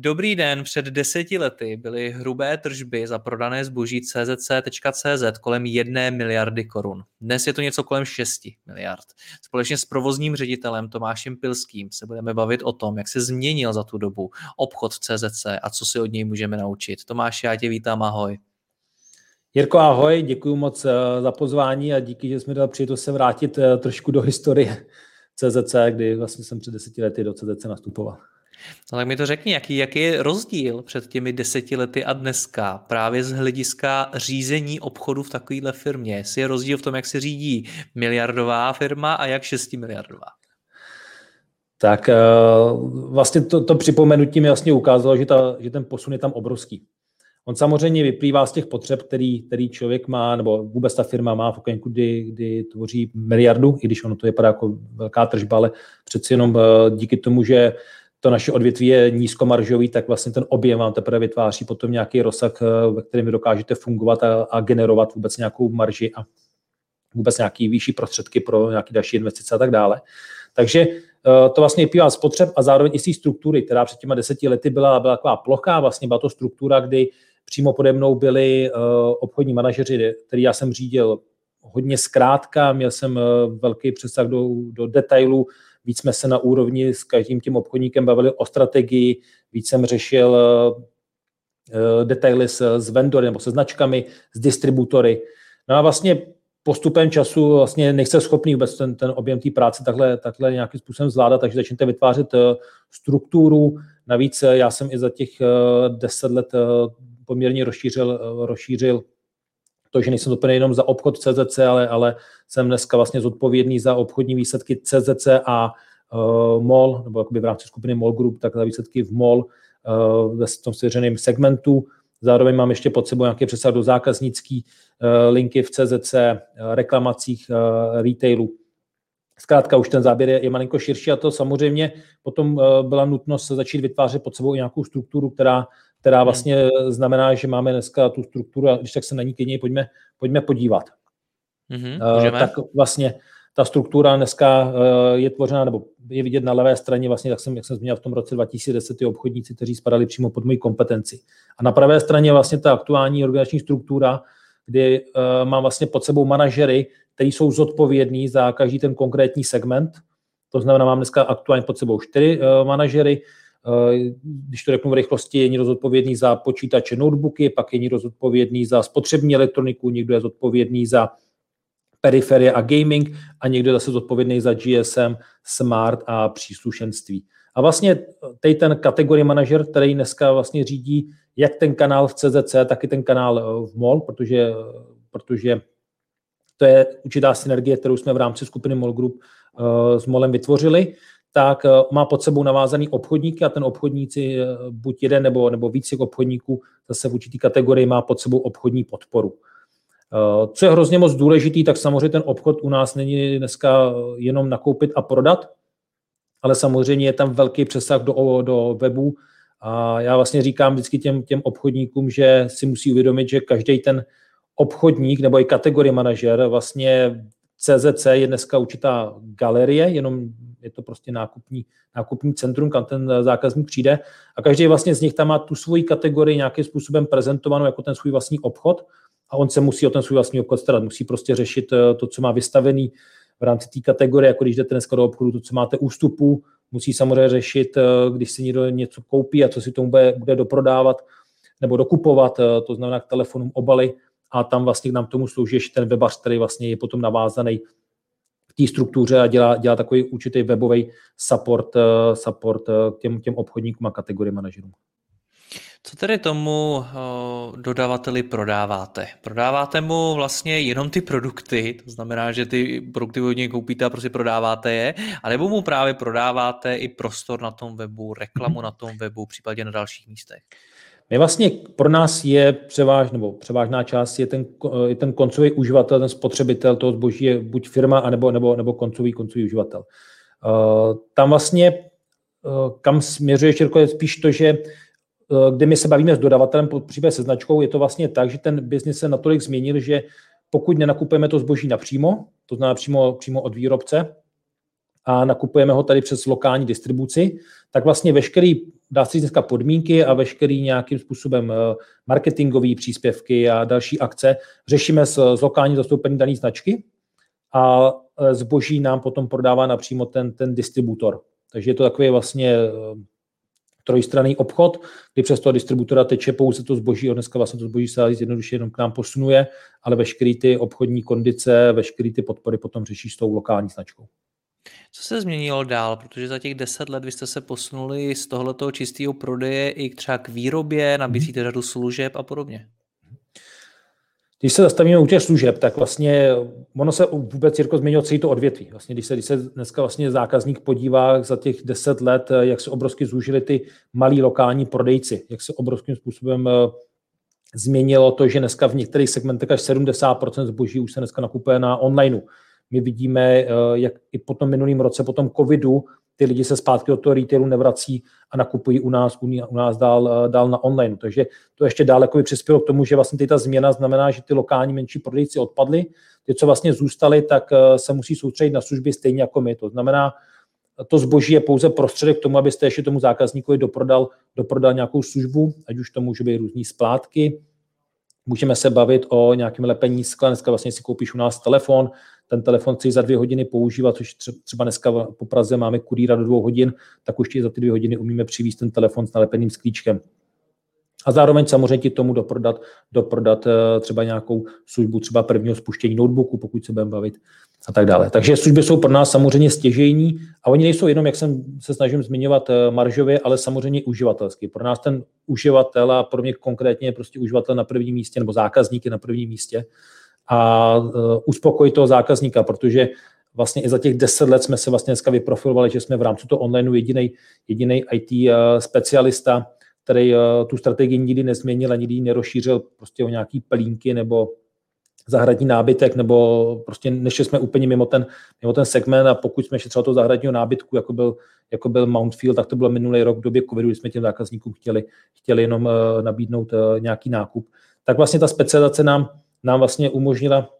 Dobrý den, před deseti lety byly hrubé tržby za prodané zboží czc.cz kolem jedné miliardy korun. Dnes je to něco kolem 6 miliard. Společně s provozním ředitelem Tomášem Pilským se budeme bavit o tom, jak se změnil za tu dobu obchod v CZC a co si od něj můžeme naučit. Tomáš, já tě vítám, ahoj. Jirko, ahoj, děkuji moc eh, za pozvání a díky, že jsme dali příležitost se vrátit eh, trošku do historie CZC, kdy vlastně jsem před deseti lety do CZC nastupoval. No tak mi to řekni, jaký, jaký je rozdíl před těmi deseti lety a dneska právě z hlediska řízení obchodu v takovéhle firmě. Jestli je rozdíl v tom, jak se řídí miliardová firma a jak šestimiliardová? Tak eh, vlastně to, to připomenutí mi vlastně ukázalo, že, ta, že ten posun je tam obrovský. On samozřejmě vyplývá z těch potřeb, který, který člověk má, nebo vůbec ta firma má v okénku, kdy, kdy tvoří miliardu, i když ono to je jako velká tržba, ale přeci jenom eh, díky tomu, že to naše odvětví je nízkomaržový, tak vlastně ten objem vám teprve vytváří potom nějaký rozsah, eh, ve kterém vy dokážete fungovat a, a generovat vůbec nějakou marži a vůbec nějaký vyšší prostředky pro nějaké další investice a tak dále. Takže eh, to vlastně vyplývá z potřeb a zároveň i z té struktury, která před těma deseti lety byla, byla taková plochá, vlastně byla to struktura, kdy přímo pode mnou byli uh, obchodní manažeři, který já jsem řídil hodně zkrátka, měl jsem velký přesah do, do detailů, víc jsme se na úrovni s každým tím obchodníkem bavili o strategii, víc jsem řešil uh, detaily s, s vendory nebo se značkami, s distributory. No a vlastně postupem času vlastně nejste schopný vůbec ten, ten objem té práce takhle, takhle nějakým způsobem zvládat, takže začnete vytvářet uh, strukturu. Navíc já jsem i za těch deset let poměrně rozšířil, rozšířil to, že nejsem úplně jenom za obchod CZC, ale, ale jsem dneska vlastně zodpovědný za obchodní výsledky CZC a uh, MOL, nebo jakoby v rámci skupiny MOL Group, tak za výsledky v MOL uh, ve tom svěřeném segmentu. Zároveň mám ještě pod sebou nějaké přesah do zákaznický uh, linky v CZC, uh, reklamacích, uh, retailu. Zkrátka už ten záběr je, je malinko širší a to samozřejmě potom uh, byla nutnost začít vytvářet pod sebou nějakou strukturu, která která hmm. vlastně znamená, že máme dneska tu strukturu a když tak se na ní ke pojďme, pojďme podívat. Mm-hmm, uh, tak vlastně ta struktura dneska uh, je tvořena, nebo je vidět na levé straně, vlastně, jak jsem, jak jsem zmínil, v tom roce 2010 ty obchodníci, kteří spadali přímo pod moji kompetenci. A na pravé straně vlastně ta aktuální organizační struktura, kdy uh, mám vlastně pod sebou manažery, kteří jsou zodpovědní za každý ten konkrétní segment. To znamená, mám dneska aktuálně pod sebou čtyři uh, manažery, Eh, když to řeknu v rychlosti, je někdo zodpovědný za počítače, notebooky, pak je někdo zodpovědný za spotřební elektroniku, někdo je zodpovědný za periferie a gaming a někdo je zase zodpovědný za GSM, smart a příslušenství. A vlastně tady ten kategorie manažer, který dneska vlastně řídí jak ten kanál v CZC, tak i ten kanál eh, v MOL, protože, protože to je určitá synergie, kterou jsme v rámci skupiny MOL Group s MOLem vytvořili tak eh, má pod sebou navázaný obchodníky a ten obchodníci, eh, buď jeden nebo, nebo víc těch obchodníků, zase v určitý kategorii má pod sebou obchodní podporu. Eh, co je hrozně moc důležitý, tak samozřejmě ten obchod u nás není dneska jenom nakoupit a prodat, ale samozřejmě je tam velký přesah do, do webu a já vlastně říkám vždycky těm, těm obchodníkům, že si musí uvědomit, že každý ten obchodník nebo i kategorie manažer vlastně CZC je dneska určitá galerie, jenom je to prostě nákupní, nákupní centrum, kam ten zákazník přijde. A každý vlastně z nich tam má tu svoji kategorii nějakým způsobem prezentovanou jako ten svůj vlastní obchod. A on se musí o ten svůj vlastní obchod starat, musí prostě řešit eh, to, co má vystavený v rámci té kategorie, jako když jdete dneska do obchodu, to, co máte ústupu, musí samozřejmě řešit, eh, když si někdo něco koupí a co si tomu bude, bude doprodávat nebo dokupovat, eh, to znamená k telefonům obaly, a tam vlastně nám tomu slouží ještě ten webař, který vlastně je potom navázaný té struktuře a dělá, dělá takový určitý webový support, uh, support uh, těm, těm obchodníkům a kategorii manažerům. Co tedy tomu dodavateli prodáváte? Prodáváte mu vlastně jenom ty produkty, to znamená, že ty produkty od něj koupíte a prostě prodáváte je, anebo mu právě prodáváte i prostor na tom webu, reklamu na tom webu, případně na dalších místech? My vlastně pro nás je převáž, nebo převážná část je ten, je ten koncový uživatel, ten spotřebitel toho zboží je buď firma, anebo, nebo, nebo koncový, koncový uživatel. Uh, tam vlastně, uh, kam směřuje Širko, je spíš to, že uh, kdy my se bavíme s dodavatelem, případě se značkou, je to vlastně tak, že ten biznis se natolik změnil, že pokud nenakupujeme to zboží napřímo, to znamená přímo, přímo od výrobce, a nakupujeme ho tady přes lokální distribuci, tak vlastně veškerý, dá se dneska podmínky a veškerý nějakým způsobem eh, marketingové příspěvky a další akce řešíme s, s lokální zastoupení dané značky a eh, zboží nám potom prodává napřímo ten, ten distributor. Takže je to takový vlastně eh, trojstranný obchod, kdy přes toho distributora teče pouze to zboží, on dneska vlastně to zboží se jednoduše jenom k nám posunuje, ale veškerý ty obchodní kondice, veškerý ty podpory potom řeší s tou lokální značkou. Co se změnilo dál? Protože za těch deset let vy jste se posunuli z tohoto čistého prodeje i třeba k výrobě, nabízíte řadu služeb a podobně. Když se zastavíme u těch služeb, tak vlastně ono se vůbec Jirko změnilo celý to odvětví. Vlastně, když se, když se dneska vlastně zákazník podívá za těch deset let, jak se obrovsky zúžili ty malí lokální prodejci, jak se obrovským způsobem eh, změnilo to, že dneska v některých segmentech až 70% zboží už se dneska nakupuje na onlineu. My vidíme, eh, jak i po tom minulém roce, po tom covidu, ty lidi se zpátky do toho retailu nevrací a nakupují u nás, u nás dál, eh, dál na online. Takže to ještě dále přispělo k tomu, že vlastně ta změna znamená, že ty lokální menší prodejci odpadly. Ty, co vlastně zůstaly, tak eh, se musí soustředit na služby stejně jako my. To znamená, to zboží je pouze prostředek k tomu, abyste ještě tomu zákazníkovi doprodal, doprodal nějakou službu, ať už to může být různý splátky, můžeme se bavit o nějakém lepení skla. Dneska vlastně si koupíš u nás telefon, ten telefon chci za dvě hodiny používat, což třeba dneska po Praze máme kurýra do dvou hodin, tak už ti za ty dvě hodiny umíme přivést ten telefon s nalepeným sklíčkem. A zároveň samozřejmě ti tomu doprodat, doprodat eh, třeba nějakou službu, třeba prvního spuštění notebooku, pokud se budeme bavit a tak dále. Takže služby jsou pro nás samozřejmě stěžejní a oni nejsou jenom, jak jsem se snažím zmiňovat, eh, maržově, ale samozřejmě uživatelský. Pro nás ten uživatel a pro mě konkrétně je prostě uživatel na prvním místě nebo zákazník je na prvním místě a uh, uspokojit toho zákazníka, protože vlastně i za těch deset let jsme se vlastně dneska vyprofilovali, že jsme v rámci toho onlineu jediný IT specialista, který uh, tu strategii nikdy nezměnil a nikdy ji nerozšířil prostě o nějaký plínky nebo zahradní nábytek, nebo prostě než jsme úplně mimo ten, mimo ten segment a pokud jsme třeba toho zahradního nábytku, jako byl, jako byl Mountfield, tak to bylo minulý rok v době covidu, kdy jsme těm zákazníkům chtěli, chtěli jenom uh, nabídnout uh, nějaký nákup. Tak vlastně ta specializace nám nám vlastně umožnila,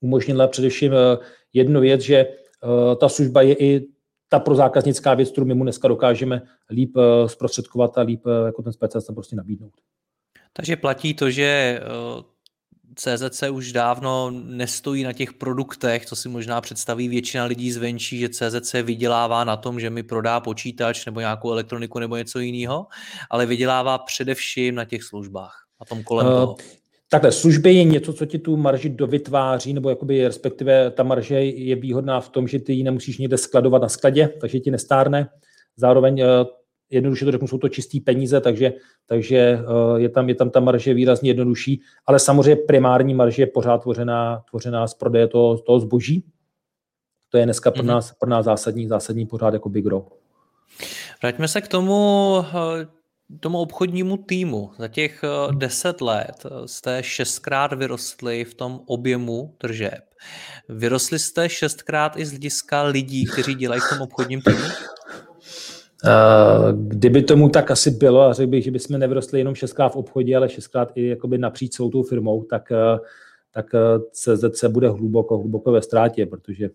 umožnila především eh, jednu věc, že eh, ta služba je i ta pro zákaznická věc, kterou my mu dneska dokážeme líp eh, zprostředkovat a líp jako ten specialista prostě nabídnout. Takže platí to, že CZC už dávno nestojí na těch produktech, co si možná představí většina lidí zvenčí, že CZC vydělává na tom, že mi prodá počítač nebo nějakou elektroniku nebo něco jiného, ale vydělává především na těch službách, na tom kolem toho. Takhle, služby je něco, co ti tu marži dovytváří, nebo jakoby respektive ta marže je výhodná v tom, že ty ji nemusíš někde skladovat na skladě, takže ti nestárne. Zároveň eh, jednoduše to řeknu, jsou to čistý peníze, takže, takže eh, je, tam, je tam ta marže výrazně jednodušší, ale samozřejmě primární marže je pořád tvořená, tvořená z prodeje toho, toho zboží. To je dneska pro mhm. nás, pro nás zásadní, zásadní pořád jako big row. Vraťme se k tomu, eh, tomu obchodnímu týmu za těch eh, deset let eh, jste šestkrát vyrostli v tom objemu tržeb. Vyrostli jste šestkrát i z hlediska lidí, kteří dělají v tom obchodním týmu? Uh, kdyby tomu tak asi bylo, a řekl bych, že bychom nevyrostli jenom šestkrát v obchodě, ale šestkrát i jakoby napříč celou tou firmou, tak, tak CZC bude hluboko, hluboko ve ztrátě, protože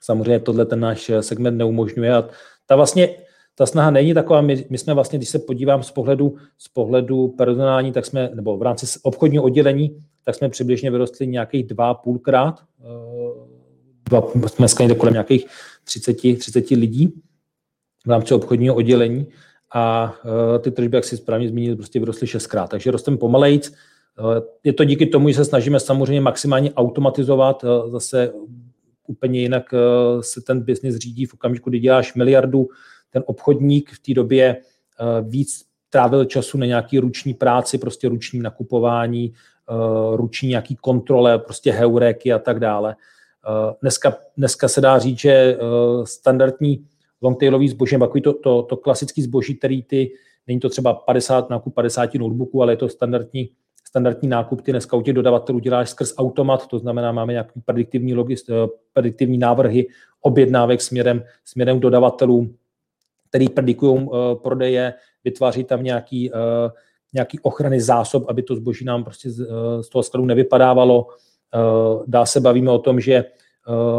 samozřejmě tohle ten náš segment neumožňuje a ta vlastně ta snaha není taková, my, my jsme vlastně, když se podívám z pohledu, z pohledu personální, tak jsme, nebo v rámci obchodního oddělení, tak jsme přibližně vyrostli nějakých dva půlkrát, eh, dva, jsme skladili kolem nějakých 30, 30 lidí v rámci obchodního oddělení a uh, ty tržby, jak si správně zmínil, prostě vyrostly šestkrát. Takže rosteme pomalejc. Uh, je to díky tomu, že se snažíme samozřejmě maximálně automatizovat. Zase úplně jinak se ten biznis řídí v okamžiku, kdy děláš miliardu ten obchodník v té době eh, víc trávil času na nějaký ruční práci, prostě ruční nakupování, ruční nějaký kontrole, prostě heuréky a tak dále. Dneska, dneska se dá říct, že standardní longtailový zboží, takový to, to, to klasický zboží, který ty, není to třeba 50 nákup 50 notebooků, ale je to standardní standardní nákup ty dneska u těch dodavatelů děláš skrz automat, to znamená, máme nějaký prediktivní, logist, eh, prediktivní návrhy objednávek směrem, směrem k dodavatelům, který predikují uh, prodeje, vytváří tam nějaký, uh, nějaký ochrany zásob, aby to zboží nám prostě z, uh, z toho skladu nevypadávalo. Dá se bavíme o tom, že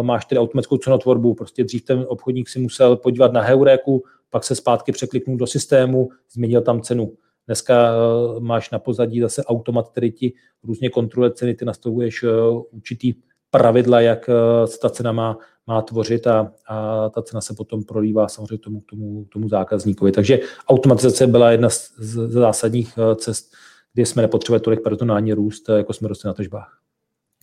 máš tedy automatickou cenotvorbu, prostě dřív ten obchodník si musel podívat na heuréku, pak se zpátky překliknout do systému, změnil tam cenu. Dneska eh, máš na pozadí zase automat, který ti různě kontroluje ceny, ty nastavuješ eh, určitý pravidla, jak eh, se ta cena má, má tvořit a, a ta cena se potom prolívá samozřejmě tomu, tomu, tomu zákazníkovi. Takže automatizace byla jedna z, z zásadních cest, kdy jsme nepotřebovali tolik personální růst, jako jsme rostli na tržbách.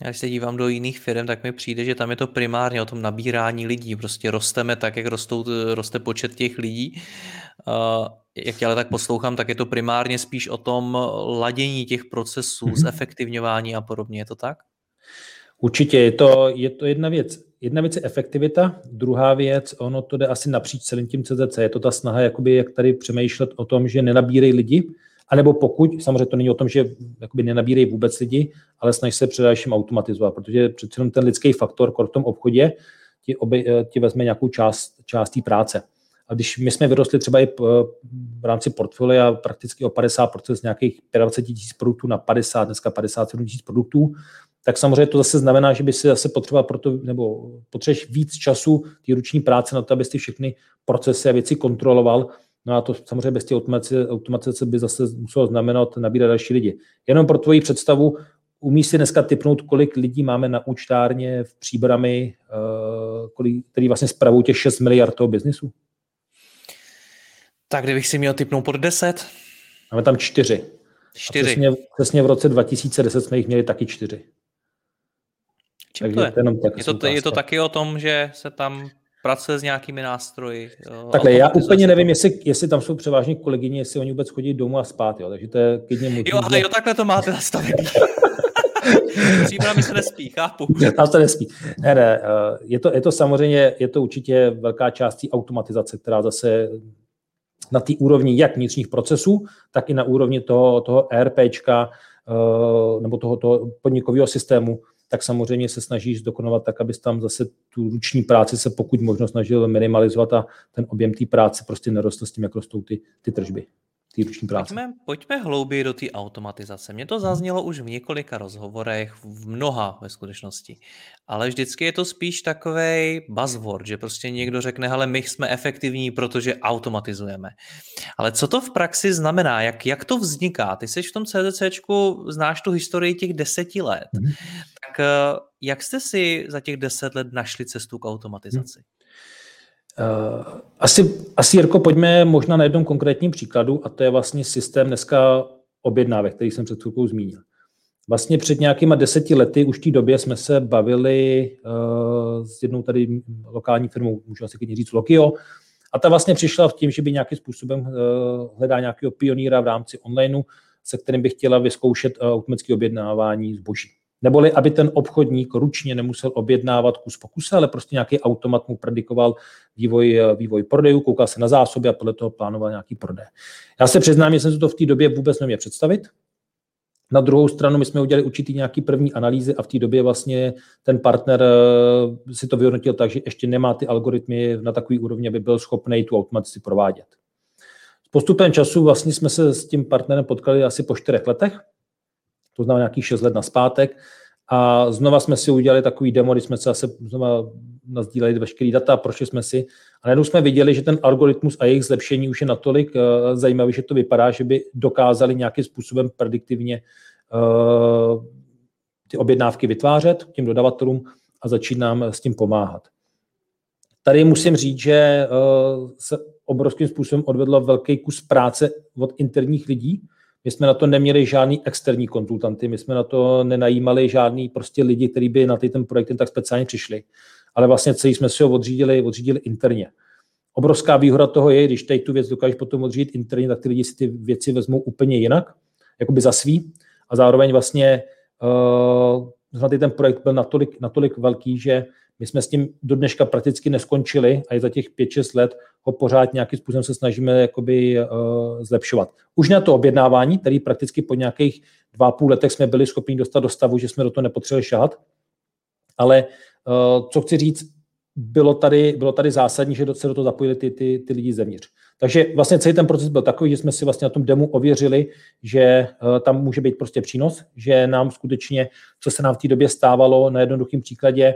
Já když se dívám do jiných firm, tak mi přijde, že tam je to primárně o tom nabírání lidí. Prostě rosteme tak, jak rostou, roste počet těch lidí. Jak tě ale tak poslouchám, tak je to primárně spíš o tom ladění těch procesů, mm-hmm. zefektivňování a podobně. Je to tak? Určitě, je to, je to jedna věc. Jedna věc je efektivita, druhá věc, ono to jde asi napříč celým tím CZC, je to ta snaha, jakoby, jak tady přemýšlet o tom, že nenabírej lidi, anebo pokud, samozřejmě to není o tom, že jakoby nenabírej vůbec lidi, ale snaž se především automatizovat, protože přece jenom ten lidský faktor v tom obchodě ti, oby, ti vezme nějakou část, část té práce. A když my jsme vyrostli třeba i v rámci portfolia prakticky o 50% z nějakých 25 tisíc produktů na 50, dneska 57 tisíc produktů, tak samozřejmě to zase znamená, že by si zase potřeboval proto, nebo potřebuješ víc času té ruční práce na to, abys ty všechny procesy a věci kontroloval. No a to samozřejmě bez té automatizace, automatizace by zase muselo znamenat nabírat další lidi. Jenom pro tvoji představu, umí si dneska typnout, kolik lidí máme na účtárně v příbrami, eh, kolik, který vlastně spravují těch 6 miliard toho biznisu? Tak kdybych si měl typnout pod 10? Máme tam čtyři. Čtyři. přesně, přesně v roce 2010 jsme jich měli taky čtyři. Čím Takže to je? To je, je, to, je to taky o tom, že se tam pracuje s nějakými nástroji? Takhle, já úplně nevím, jestli, jestli tam jsou převážně kolegyně, jestli oni vůbec chodí domů a spát, jo, takže to je klidně možný. Jo, ale jo, takhle to máte nastavený. Příbrami se nespí, chápu. Tam se nespí. Ne, ne, eh, je to, je to samozřejmě, je to určitě velká část automatizace, která zase na té úrovni jak vnitřních procesů, tak i na úrovni toho, toho ERPčka eh, nebo toho, toho podnikového systému, tak samozřejmě se snažíš zdokonovat tak, abys tam zase tu ruční práci se pokud možno snažil minimalizovat a ten objem té práce prostě nerostl s tím, jak rostou ty, ty tržby té ruční práce. Pojďme, pojďme hlouběji do té automatizace. Mně to zaznělo už v několika rozhovorech, v mnoha ve skutečnosti. Ale vždycky je to spíš takový buzzword, že prostě někdo řekne, hele, my jsme efektivní, protože automatizujeme. Ale co to v praxi znamená? Jak, jak to vzniká? Ty jsi v tom CDCčku, znáš tu historii těch deseti let. Mm-hmm. Tak eh, jak jste si za těch deset let našli cestu k automatizaci? Mm-hmm. Eh, asi, asi, Jirko, pojďme možná na jednom konkrétním příkladu a to je vlastně systém dneska objednávek, který jsem před chvilkou zmínil. Vlastně před nějakýma deseti lety, už v té době jsme se bavili uh, s jednou tady lokální firmou, můžu asi klidně říct Lokio, a ta vlastně přišla v tím, že by nějakým způsobem uh, hledá nějakého pionýra v rámci onlineu, se kterým by chtěla vyzkoušet uh, automatické objednávání zboží. Neboli, aby ten obchodník ručně nemusel objednávat kus po kuse, ale prostě nějaký automat mu predikoval vývoj, vývoj prodejů, koukal se na zásoby a podle toho plánoval nějaký prodej. Já se přiznám, že jsem si to v té době vůbec neměl představit. Na druhou stranu my jsme udělali určitý nějaký první analýzy a v té době vlastně ten partner eh, si to vyhodnotil tak, že ještě nemá ty algoritmy na takový úrovni, aby byl schopný tu automatizaci provádět. S postupem času vlastně jsme se s tím partnerem potkali asi po čtyřech letech to znamená nějakých 6 let na zpátek. A znova jsme si udělali takový demo, kdy jsme se zase znova nazdíleli veškeré data, prošli jsme si. A najednou jsme viděli, že ten algoritmus a jejich zlepšení už je natolik uh, zajímavý, že to vypadá, že by dokázali nějakým způsobem prediktivně uh, ty objednávky vytvářet těm dodavatelům a začít nám s tím pomáhat. Tady musím říct, že uh, se obrovským způsobem odvedlo velký kus práce od interních lidí, my jsme na to neměli žádný externí konzultanty, my jsme na to nenajímali žádný prostě lidi, kteří by na ten projekt tak speciálně přišli. Ale vlastně celý jsme si ho odřídili, odřídili interně. Obrovská výhoda toho je, když tady tu věc dokážeš potom odřídit interně, tak ty lidi si ty věci vezmou úplně jinak, jakoby za svý. A zároveň vlastně uh, ten projekt byl natolik, natolik velký, že my jsme s tím do dneška prakticky neskončili a je za těch 5-6 let ho pořád nějakým způsobem se snažíme jakoby, uh, zlepšovat. Už na to objednávání, který prakticky po nějakých dva půl letech jsme byli schopni dostat do stavu, že jsme do toho nepotřebovali šahat, ale uh, co chci říct, bylo tady, bylo tady zásadní, že se do toho zapojili ty, ty, ty lidi zevnitř. Takže vlastně celý ten proces byl takový, že jsme si vlastně na tom demo ověřili, že uh, tam může být prostě přínos, že nám skutečně, co se nám v té době stávalo, na jednoduchém příkladě,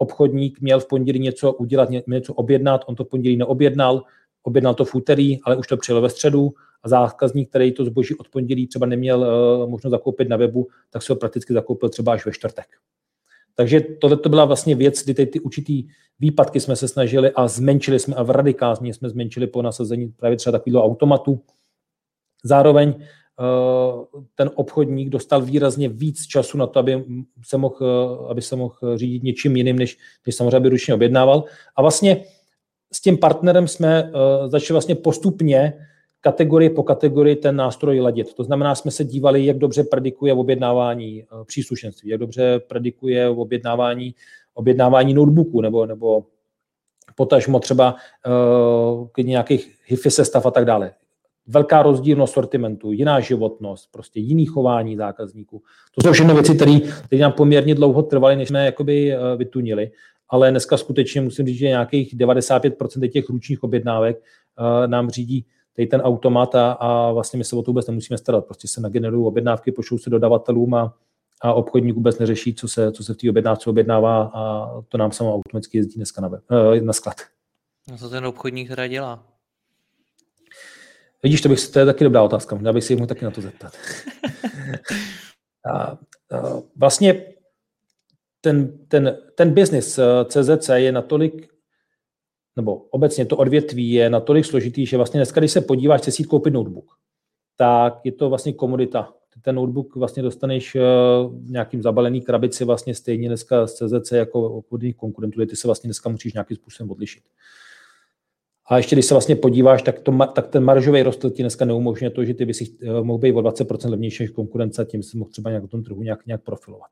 obchodník měl v pondělí něco udělat, něco objednat, on to v pondělí neobjednal, objednal to v úterý, ale už to přijelo ve středu a zákazník, který to zboží od pondělí třeba neměl uh, možnost zakoupit na webu, tak se ho prakticky zakoupil třeba až ve čtvrtek. Takže tohle to byla vlastně věc, kdy ty, ty určitý výpadky jsme se snažili a zmenšili jsme a v radikálně jsme zmenšili po nasazení právě třeba takového automatu. Zároveň Eh, ten obchodník dostal výrazně víc času na to, aby se mohl, eh, aby se mohl řídit něčím jiným, než, než samozřejmě aby ručně objednával. A vlastně s tím partnerem jsme uh, začali vlastně postupně kategorii po kategorii ten nástroj ladit. To znamená, jsme se dívali, jak dobře predikuje objednávání příslušenství, jak dobře predikuje objednávání, objednávání notebooku nebo, nebo potažmo třeba uh, nějakých HIFI sestav a tak dále velká rozdílnost sortimentu, jiná životnost, prostě jiný chování zákazníků. To jsou všechno věci, které nám poměrně dlouho trvaly, než jsme jakoby eh, vytunili, ale dneska skutečně musím říct, že nějakých 95% těch ručních objednávek uh, nám řídí tady ten automat a, a vlastně my se o to vůbec nemusíme starat. Prostě se nagenerují objednávky, pošlou se dodavatelům a, a obchodník vůbec neřeší, co se, co se v té objednávce objednává a to nám samo automaticky jezdí dneska na, web, uh, na sklad. No co ten obchodník teda dělá? Vidíš, to, bych, to je taky dobrá otázka, já bych si mohl taky na to zeptat. a, a, vlastně ten, ten, ten business eh, CZC je natolik, nebo obecně to odvětví je natolik složitý, že vlastně dneska, když se podíváš, chceš si koupit notebook, tak je to vlastně komodita. Ten notebook vlastně dostaneš eh, v nějakým zabalený krabici vlastně stejně dneska z CZC jako obchodních konkurentů, ty se vlastně dneska musíš nějakým způsobem odlišit. A ještě když se vlastně podíváš, tak, to, tak ten maržový rostl ti dneska neumožňuje to, že ty by si eh, mohl být o 20% levnější než konkurence, tím si mohl třeba nějak v tom trhu nějak, nějak profilovat.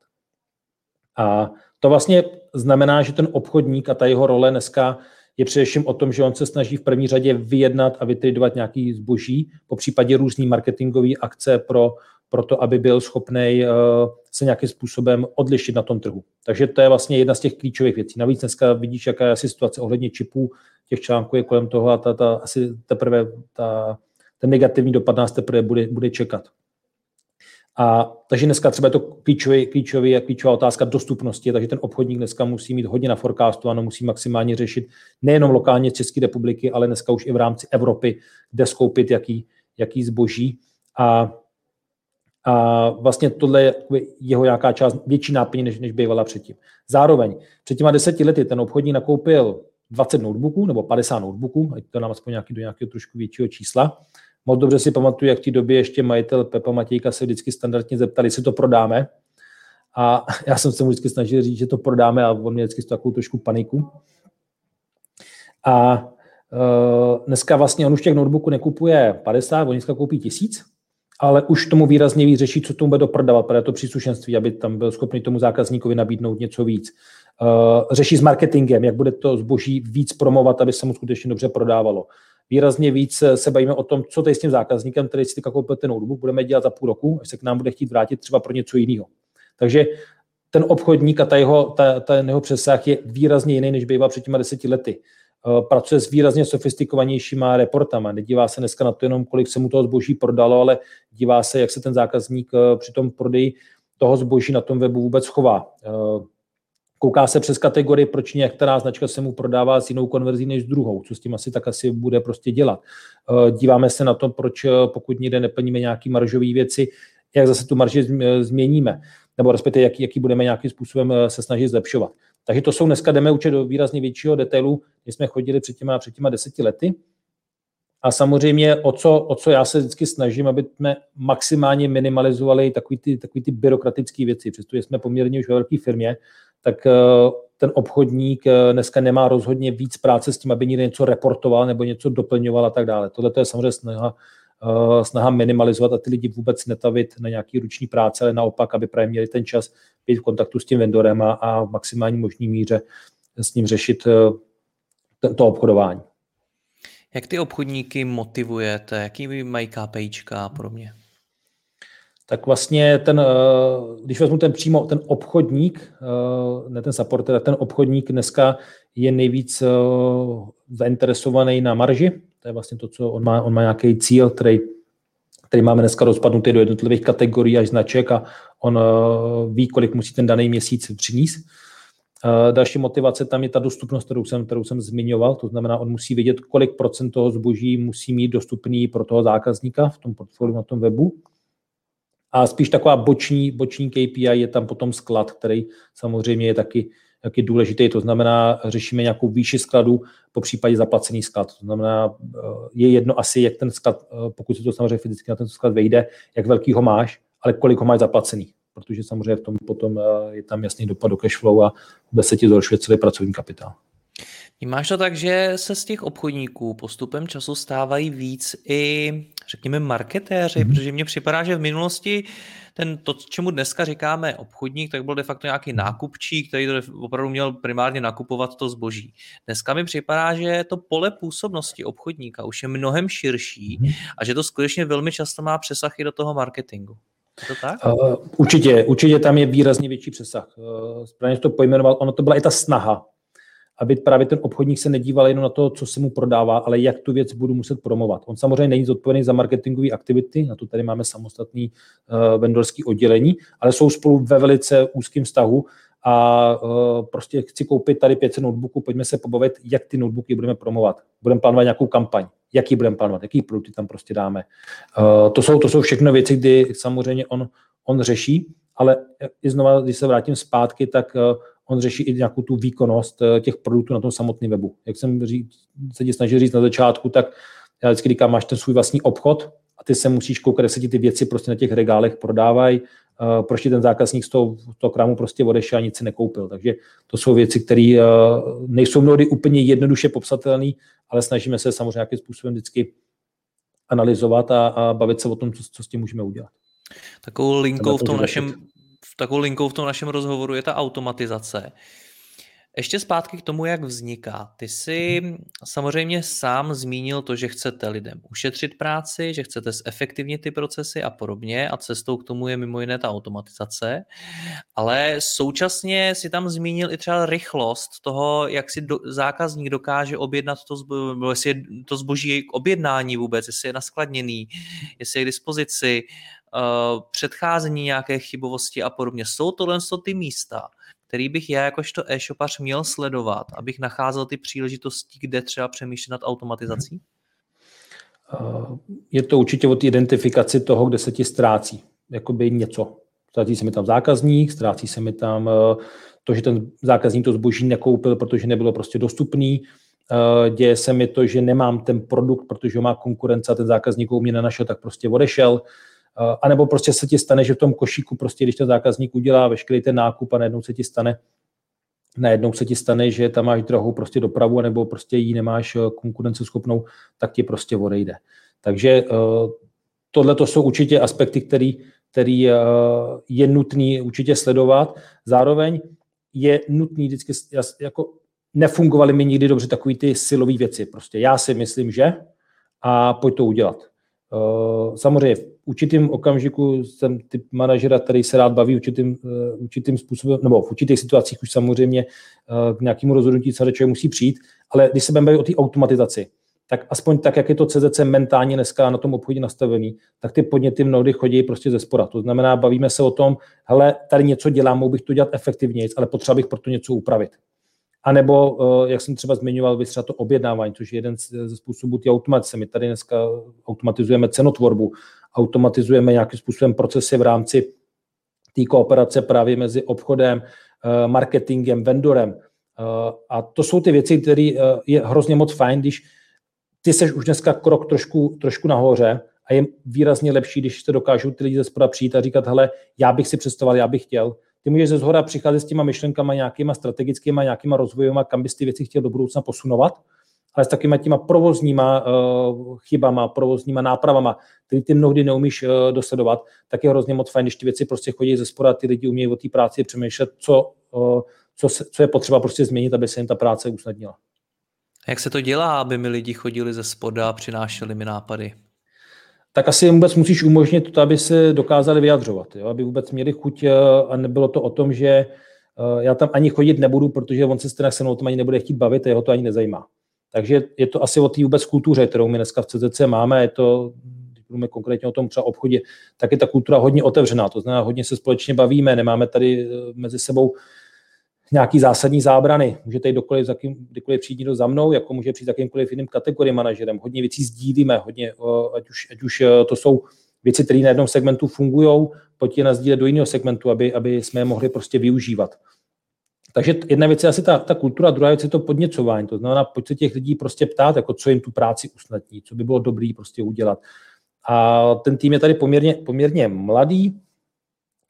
A to vlastně znamená, že ten obchodník a ta jeho role dneska je především o tom, že on se snaží v první řadě vyjednat a vytradovat nějaký zboží, po případě různý marketingové akce pro, pro to, aby byl schopný uh, se nějakým způsobem odlišit na tom trhu. Takže to je vlastně jedna z těch klíčových věcí. Navíc dneska vidíš, jaká je situace ohledně čipů, těch článků je kolem toho a ta, ta, asi teprve ta, ten negativní dopad nás teprve bude, bude čekat. A takže dneska třeba je to klíčový, klíčový, klíčová otázka dostupnosti, takže ten obchodník dneska musí mít hodně na forecastu, ano, musí maximálně řešit nejenom lokálně České republiky, ale dneska už i v rámci Evropy, kde skoupit jaký, jaký zboží. A, a vlastně tohle je jeho nějaká část větší náplň, než, než bývala předtím. Zároveň před těma deseti lety ten obchodník nakoupil 20 notebooků nebo 50 notebooků, ať to nám aspoň nějaký do nějakého trošku většího čísla. Moc dobře si pamatuju, jak v té době ještě majitel Pepa Matějka se vždycky standardně zeptali, jestli to prodáme. A já jsem se mu vždycky snažil říct, že to prodáme a on mě vždycky s takovou trošku paniku. A uh, dneska vlastně on už těch notebooků nekupuje 50, on dneska koupí tisíc, ale už tomu výrazně víc řeší, co tomu bude doprodávat, protože to příslušenství, aby tam byl schopný tomu zákazníkovi nabídnout něco víc. Uh, řeší s marketingem, jak bude to zboží víc promovat, aby se mu skutečně dobře prodávalo. Výrazně víc se bavíme o tom, co tady s tím zákazníkem, který si teďka koupil ten notebook, budeme dělat za půl roku, až se k nám bude chtít vrátit třeba pro něco jiného. Takže ten obchodník a ta jeho, ta, ta jeho přesah je výrazně jiný, než býval před těma deseti lety. Uh, pracuje s výrazně sofistikovanějšíma reportama. Nedívá se dneska na to jenom, kolik se mu toho zboží prodalo, ale dívá se, jak se ten zákazník uh, při tom prodeji toho zboží na tom webu vůbec chová. Uh, kouká se přes kategorii, proč některá značka se mu prodává s jinou konverzí než s druhou, co s tím asi tak asi bude prostě dělat. Eh, díváme se na to, proč eh, pokud někde neplníme nějaké maržové věci, jak zase tu marži změníme, nebo respektive jaký, jaký budeme nějakým způsobem eh, se snažit zlepšovat. Takže to jsou dneska, jdeme učit do výrazně většího detailu, než jsme chodili před těma, před těma deseti lety. A samozřejmě, o co, o co já se vždycky snažím, aby jsme maximálně minimalizovali takový ty, takový ty byrokratické věci. Přestože jsme poměrně už ve velké firmě, tak ten obchodník dneska nemá rozhodně víc práce s tím, aby někde něco reportoval nebo něco doplňoval a tak dále. Tohle je samozřejmě snaha, snaha minimalizovat a ty lidi vůbec netavit na nějaký ruční práce, ale naopak, aby právě měli ten čas být v kontaktu s tím vendorem a, a v maximální možný míře s ním řešit to obchodování. Jak ty obchodníky motivujete? Jaký mají KPIčka a podobně? Tak vlastně ten, eh, když vezmu ten přímo ten obchodník, eh, ne ten supporter, ten obchodník dneska je nejvíc eh, zainteresovaný na marži. To je vlastně to, co on má, on má nějaký cíl, který, který máme dneska rozpadnutý do jednotlivých kategorií až značek a on ví, kolik musí ten daný měsíc přinést. Další motivace tam je ta dostupnost, kterou jsem, kterou jsem zmiňoval, to znamená, on musí vědět, kolik procent toho zboží musí mít dostupný pro toho zákazníka v tom portfoliu na tom webu. A spíš taková boční, boční KPI je tam potom sklad, který samozřejmě je taky, taky důležitý. To znamená, řešíme nějakou výši skladu, po případě zaplacený sklad. To znamená, je jedno asi, jak ten sklad, pokud se to samozřejmě fyzicky na ten sklad vejde, jak velký ho máš, ale kolik ho máš zaplacený protože samozřejmě v tom potom eh, je tam jasný dopad do cashflow a vůbec se ti zhoršuje celý pracovní kapitál. Máš to tak, že se z těch obchodníků postupem času stávají víc i, řekněme, marketéři, mm-hmm. protože mně připadá, že v minulosti ten, to, čemu dneska říkáme obchodník, tak byl de facto nějaký mhm. nákupčí, který to opravdu měl primárně nakupovat to zboží. Dneska mi připadá, že to pole působnosti obchodníka už je mnohem širší mm-hmm. a že to skutečně velmi často má přesah i do toho marketingu. Je to tak? Uh, určitě, určitě tam je výrazně větší přesah. Uh, správně to pojmenoval, ono to byla i ta snaha, aby právě ten obchodník se nedíval jenom na to, co se mu prodává, ale jak tu věc budu muset promovat. On samozřejmě není zodpovědný za marketingové aktivity, na to tady máme samostatný uh, vendorský oddělení, ale jsou spolu ve velice úzkém vztahu a uh, prostě chci koupit tady 500 notebooků, pojďme se pobavit, jak ty notebooky budeme promovat. Budeme plánovat nějakou kampaň jaký budeme plánovat, jaký produkty tam prostě dáme. Uh, to, jsou, to jsou všechno věci, kdy samozřejmě on, on řeší, ale i znova, když se vrátím zpátky, tak on řeší i nějakou tu výkonnost uh, těch produktů na tom samotném webu. Jak jsem říct, se ti snažil říct na začátku, tak já vždycky říkám, máš ten svůj vlastní obchod a ty se musíš koukat, jestli ti ty věci prostě na těch regálech prodávají, uh, proč ten zákazník z toho, toho krámu prostě odešel a nic si nekoupil. Takže to jsou věci, které uh, nejsou mnohdy úplně jednoduše popsatelné, ale snažíme se samozřejmě nějakým způsobem vždycky analyzovat a, a bavit se o tom, co, co s tím můžeme udělat. Takovou linkou v tom našem, takovou linkou v tom našem rozhovoru je ta automatizace. Ještě zpátky k tomu, jak vzniká. Ty jsi samozřejmě sám zmínil to, že chcete lidem ušetřit práci, že chcete zefektivnit ty procesy a podobně a cestou k tomu je mimo jiné ta automatizace, ale současně si tam zmínil i třeba rychlost toho, jak si do, zákazník dokáže objednat to, zbo, jestli je to zboží k objednání vůbec, jestli je naskladněný, jestli je k dispozici, uh, předcházení nějaké chybovosti a podobně. Jsou tohle ty místa, který bych já jakožto e-shopař měl sledovat, abych nacházel ty příležitosti, kde třeba přemýšlet nad automatizací? Eh, je to určitě od identifikaci toho, kde se ti ztrácí. Jakoby něco. Ztrácí se mi tam zákazník, ztrácí se mi tam eh, to, že ten zákazník to zboží nekoupil, protože nebylo prostě dostupný. Eh, děje se mi to, že nemám ten produkt, protože ho má konkurence a ten zákazník ho mě nenašel, tak prostě odešel. A nebo prostě se ti stane, že v tom košíku prostě, když ten zákazník udělá veškerý ten nákup a najednou se ti stane, najednou se ti stane, že tam máš drahou prostě dopravu, nebo prostě ji nemáš eh, konkurenceschopnou, tak ti prostě odejde. Takže eh, tohle to jsou určitě aspekty, který, který eh, je nutný určitě sledovat. Zároveň je nutný vždycky, jako nefungovaly mi nikdy dobře takové ty silové věci. Prostě já si myslím, že a pojď to udělat. Eh, samozřejmě v určitým okamžiku jsem typ manažera, který se rád baví určitým, eh, určitým způsobem, nebo v určitých situacích už samozřejmě eh, k nějakému rozhodnutí člověk musí přijít, ale když se bavíme o té automatizaci, tak aspoň tak, jak je to CZC mentálně dneska na tom obchodě nastavený, tak ty podněty mnohdy chodí prostě ze spora. To znamená, bavíme se o tom, hele, tady něco dělám, mohl bych to dělat efektivněji, ale potřeba bych pro to něco upravit. A nebo, eh, jak jsem třeba zmiňoval, vy třeba to objednávání, což je jeden ze způsobů ty automatizace. My tady dneska automatizujeme cenotvorbu, automatizujeme nějakým způsobem procesy v rámci té kooperace právě mezi obchodem, eh, marketingem, vendorem. Eh, a to jsou ty věci, které je hrozně moc fajn, když ty seš už dneska krok trošku, trošku nahoře a je výrazně lepší, když se dokážou ty lidi ze spoda přijít a říkat, hele, já bych si představoval, já bych chtěl, ty můžeš ze zhora přicházet s těma myšlenkama nějakýma strategickými, nějakýma rozvojovými, kam bys ty věci chtěl do budoucna posunovat, ale s takovými těma provozníma uh, chybama, provozníma nápravama, který ty mnohdy neumíš uh, dosledovat, tak je hrozně moc fajn, když ty věci prostě chodí ze spora, ty lidi umějí o té práci přemýšlet, co, uh, co, se, co je potřeba prostě změnit, aby se jim ta práce usnadnila. Jak se to dělá, aby mi lidi chodili ze spoda a přinášeli mi nápady? Tak asi vůbec musíš umožnit to, aby se dokázali vyjadřovat, jo? aby vůbec měli chuť a nebylo to o tom, že já tam ani chodit nebudu, protože on se s se mnou tam ani nebude chtít bavit a jeho to ani nezajímá. Takže je to asi o té vůbec kultuře, kterou my dneska v CZC máme, je to, mluvíme konkrétně o tom třeba obchodě, tak je ta kultura hodně otevřená, to znamená, hodně se společně bavíme, nemáme tady eh, mezi sebou nějaký zásadní zábrany. Můžete jít dokoliv, za kým, kdykoliv přijít někdo za mnou, jako může přijít za jakýmkoliv jiným kategorii manažerem. Hodně věcí sdílíme, hodně, eh, ať už, ať už eh, to jsou věci, které na jednom segmentu fungují, pojďte na sdílet do jiného segmentu, aby, aby jsme je mohli prostě využívat. Takže jedna věc je asi ta, ta kultura, druhá věc je to podněcování. To znamená, pojď se těch lidí prostě ptát, jako co jim tu práci usnadní, co by bylo dobré prostě udělat. A ten tým je tady poměrně, poměrně mladý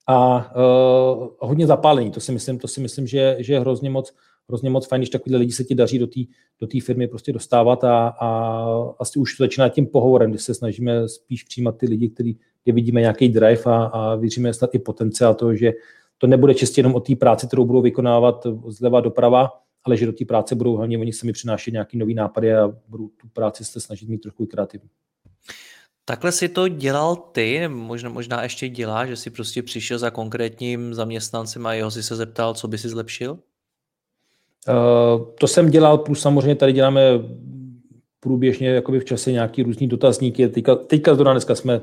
a uh, hodně zapálený. To si myslím, to si myslím že, že je hrozně moc, hrozně moc fajn, když takovýhle lidi se ti daří do té do firmy prostě dostávat a, a asi už to začíná tím pohovorem, kdy se snažíme spíš přijímat ty lidi, který, kde vidíme nějaký drive a, a věříme snad i potenciál toho, že to nebude čistě jenom o té práci, kterou budou vykonávat zleva doprava, ale že do té práce budou hlavně oni sami přinášet nějaký nový nápady a budou tu práci se snažit mít trochu kreativní. Takhle si to dělal ty, možná, možná ještě dělá, že si prostě přišel za konkrétním zaměstnancem a jeho si se zeptal, co by si zlepšil? Uh, to jsem dělal, plus samozřejmě tady děláme průběžně jakoby v čase nějaký různý dotazníky. Teďka, teďka zrovna dneska jsme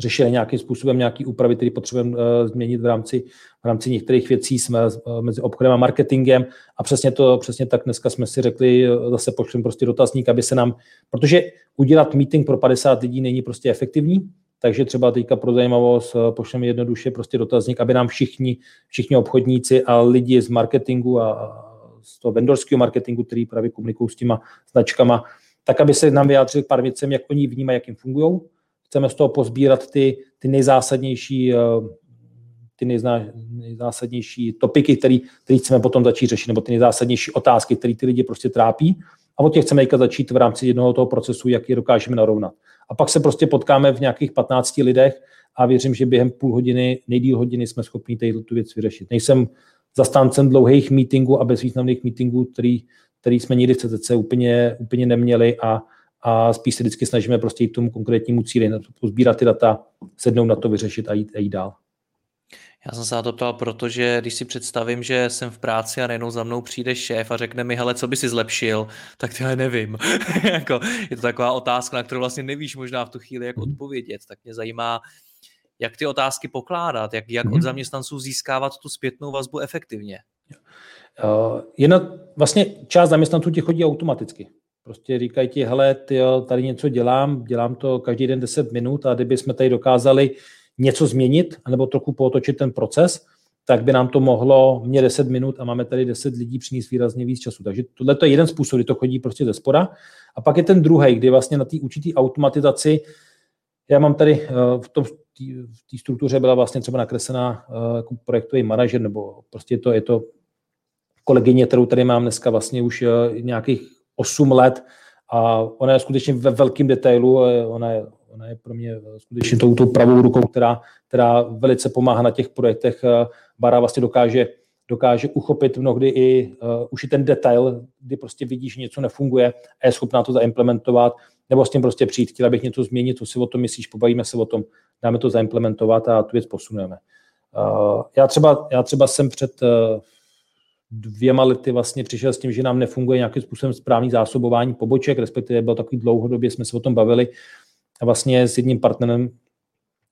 řešili nějakým způsobem nějaký úpravy, které potřebujeme uh, změnit v rámci, v rámci některých věcí. Jsme uh, mezi obchodem a marketingem a přesně to, přesně tak dneska jsme si řekli, uh, zase pošleme prostě dotazník, aby se nám, protože udělat meeting pro 50 lidí není prostě efektivní, takže třeba teďka pro zajímavost pošleme jednoduše prostě dotazník, aby nám všichni, všichni obchodníci a lidi z marketingu a z toho vendorského marketingu, který právě komunikují s těma značkama, tak aby se nám vyjádřili pár věcem, jak oni vnímají, jak jim fungují, chceme z toho pozbírat ty, ty nejzásadnější eh, ty nejzná, nejzásadnější topiky, které chceme potom začít řešit, nebo ty nejzásadnější otázky, které ty lidi prostě trápí. A od těch chceme začít v rámci jednoho toho procesu, jak je dokážeme narovnat. A pak se prostě potkáme v nějakých 15 lidech a věřím, že během půl hodiny, nejdíl hodiny jsme schopni tady tu věc vyřešit. Nejsem zastáncem dlouhých meetingů a bezvýznamných meetingů, který, který jsme nikdy v CTC úplně, úplně neměli a a spíš se vždycky snažíme prostě jít k tomu konkrétnímu cíli, pozbírat ty data, sednout na to, vyřešit a jít, a jít dál. Já jsem se na to ptal, protože když si představím, že jsem v práci a najednou za mnou přijde šéf a řekne mi, hele, co by si zlepšil, tak tyhle nevím. jako, je to taková otázka, na kterou vlastně nevíš možná v tu chvíli, jak mhm. odpovědět. Tak mě zajímá, jak ty otázky pokládat, jak, jak od mhm. zaměstnanců získávat tu zpětnou vazbu efektivně. Uh, jen vlastně část zaměstnanců ti chodí automaticky. Prostě říkají ti, hele, ty jo, tady něco dělám, dělám to každý den 10 minut a kdyby jsme tady dokázali něco změnit, anebo trochu potočit ten proces, tak by nám to mohlo, mě 10 minut a máme tady 10 lidí přinést výrazně víc času. Takže tohle je jeden způsob, kdy to chodí prostě ze spoda. A pak je ten druhý, kdy vlastně na té určitý automatizaci, já mám tady eh, v tom v té struktuře byla vlastně třeba nakreslená eh, jako projektový manažer, nebo prostě to, je to kolegyně, kterou tady mám dneska vlastně už eh, nějakých 8 let a ona je skutečně ve velkém detailu, ona je, ona je pro mě skutečně tou, tou pravou rukou, která, která velice pomáhá na těch projektech. Bara vlastně dokáže, dokáže uchopit mnohdy i uh, už i ten detail, kdy prostě vidí, že něco nefunguje a je schopná to zaimplementovat, nebo s tím prostě přijít, chtěla bych něco změnit, co si o tom myslíš, pobavíme se o tom, dáme to zaimplementovat a tu věc posuneme. Uh, já, třeba, já třeba jsem před uh, dvěma lety vlastně přišel s tím, že nám nefunguje nějakým způsobem správný zásobování poboček, respektive bylo takový dlouhodobě, jsme se o tom bavili a vlastně s jedním partnerem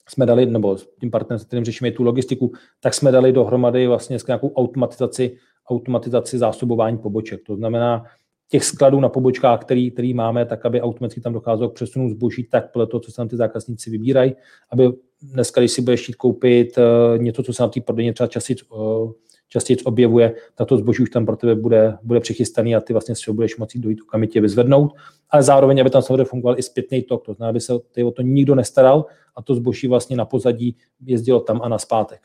jsme dali, nebo s tím partnerem, s kterým řešíme tu logistiku, tak jsme dali dohromady vlastně s nějakou automatizaci, automatizaci zásobování poboček. To znamená, těch skladů na pobočkách, který, který máme, tak aby automaticky tam docházelo k přesunu zboží tak podle toho, co se tam ty zákazníci vybírají, aby dneska, když si budeš chtít koupit uh, něco, co se na té prodejně třeba časit uh, častěji objevuje, tak to zboží už tam pro tebe bude, bude přichystaný a ty vlastně si ho budeš moci dojít okamžitě vyzvednout, ale zároveň, aby tam samozřejmě fungoval i zpětný tok, to znamená, aby se ty o to nikdo nestaral a to zboží vlastně na pozadí jezdilo tam a na zpátek.